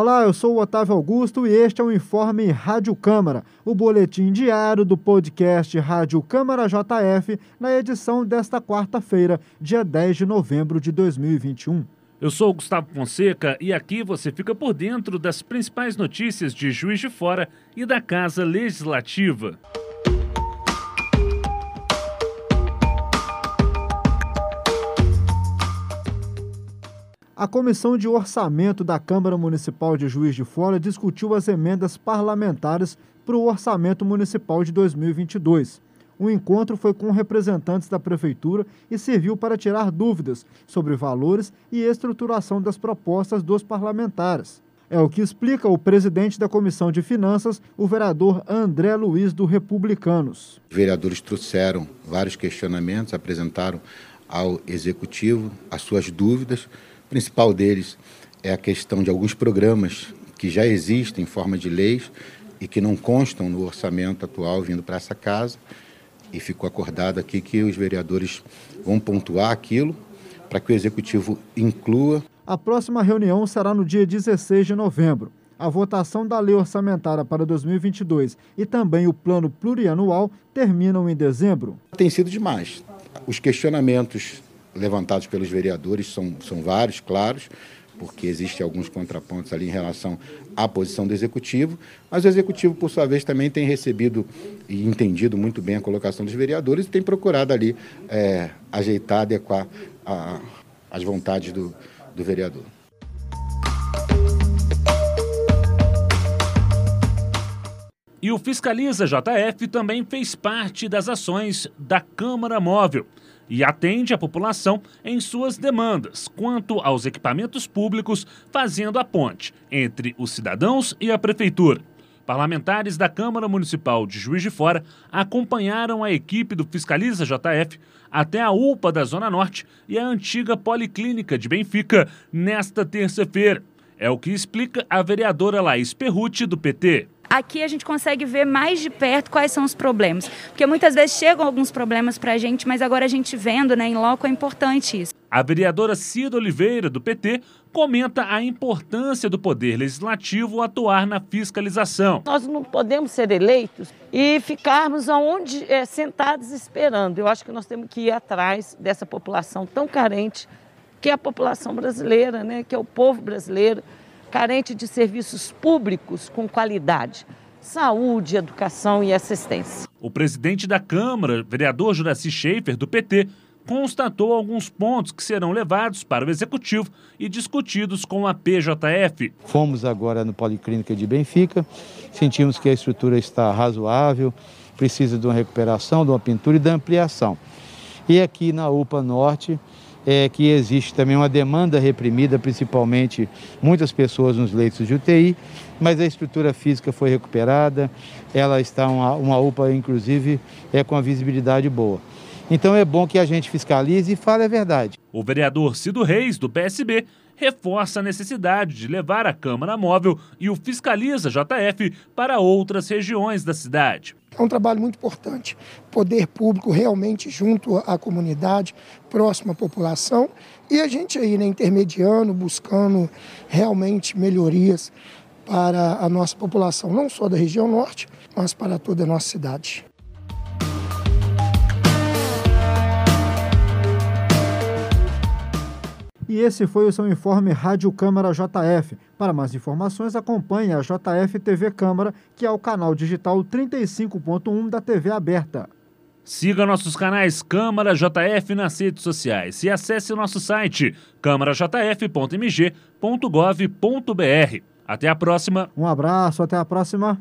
Olá, eu sou o Otávio Augusto e este é o Informe Rádio Câmara, o boletim diário do podcast Rádio Câmara JF, na edição desta quarta-feira, dia 10 de novembro de 2021. Eu sou o Gustavo Fonseca e aqui você fica por dentro das principais notícias de Juiz de Fora e da Casa Legislativa. A Comissão de Orçamento da Câmara Municipal de Juiz de Fora discutiu as emendas parlamentares para o Orçamento Municipal de 2022. O encontro foi com representantes da Prefeitura e serviu para tirar dúvidas sobre valores e estruturação das propostas dos parlamentares. É o que explica o presidente da Comissão de Finanças, o vereador André Luiz do Republicanos. Os vereadores trouxeram vários questionamentos, apresentaram ao executivo as suas dúvidas. O principal deles é a questão de alguns programas que já existem em forma de leis e que não constam no orçamento atual vindo para essa casa e ficou acordado aqui que os vereadores vão pontuar aquilo para que o executivo inclua. A próxima reunião será no dia 16 de novembro. A votação da lei orçamentária para 2022 e também o plano plurianual terminam em dezembro. Tem sido demais. Os questionamentos levantados pelos vereadores são, são vários, claros porque existem alguns contrapontos ali em relação à posição do executivo, mas o executivo, por sua vez, também tem recebido e entendido muito bem a colocação dos vereadores e tem procurado ali é, ajeitar, adequar a, as vontades do, do vereador. E o Fiscaliza JF também fez parte das ações da Câmara Móvel e atende a população em suas demandas quanto aos equipamentos públicos, fazendo a ponte entre os cidadãos e a prefeitura. Parlamentares da Câmara Municipal de Juiz de Fora acompanharam a equipe do Fiscaliza JF até a UPA da Zona Norte e a antiga Policlínica de Benfica nesta terça-feira. É o que explica a vereadora Laís Perruti, do PT aqui a gente consegue ver mais de perto quais são os problemas. Porque muitas vezes chegam alguns problemas para a gente, mas agora a gente vendo né, em loco é importante isso. A vereadora Cida Oliveira, do PT, comenta a importância do Poder Legislativo atuar na fiscalização. Nós não podemos ser eleitos e ficarmos aonde é, sentados esperando. Eu acho que nós temos que ir atrás dessa população tão carente, que é a população brasileira, né, que é o povo brasileiro carente de serviços públicos com qualidade, saúde, educação e assistência. O presidente da Câmara, vereador Juraci Schaefer, do PT, constatou alguns pontos que serão levados para o Executivo e discutidos com a PJF. Fomos agora no Policlínica de Benfica, sentimos que a estrutura está razoável, precisa de uma recuperação, de uma pintura e da ampliação. E aqui na UPA Norte, é que existe também uma demanda reprimida, principalmente muitas pessoas nos leitos de UTI, mas a estrutura física foi recuperada, ela está uma, uma UPA, inclusive, é com a visibilidade boa. Então é bom que a gente fiscalize e fale a verdade. O vereador Cido Reis, do PSB, reforça a necessidade de levar a Câmara Móvel e o Fiscaliza JF para outras regiões da cidade. É um trabalho muito importante. Poder público realmente junto à comunidade, próximo à população, e a gente aí, né, intermediando, buscando realmente melhorias para a nossa população, não só da região norte, mas para toda a nossa cidade. E esse foi o seu informe Rádio Câmara JF. Para mais informações, acompanhe a JF TV Câmara, que é o canal digital 35.1 da TV aberta. Siga nossos canais Câmara JF nas redes sociais e acesse o nosso site câmarajf.mg.gov.br. Até a próxima. Um abraço, até a próxima.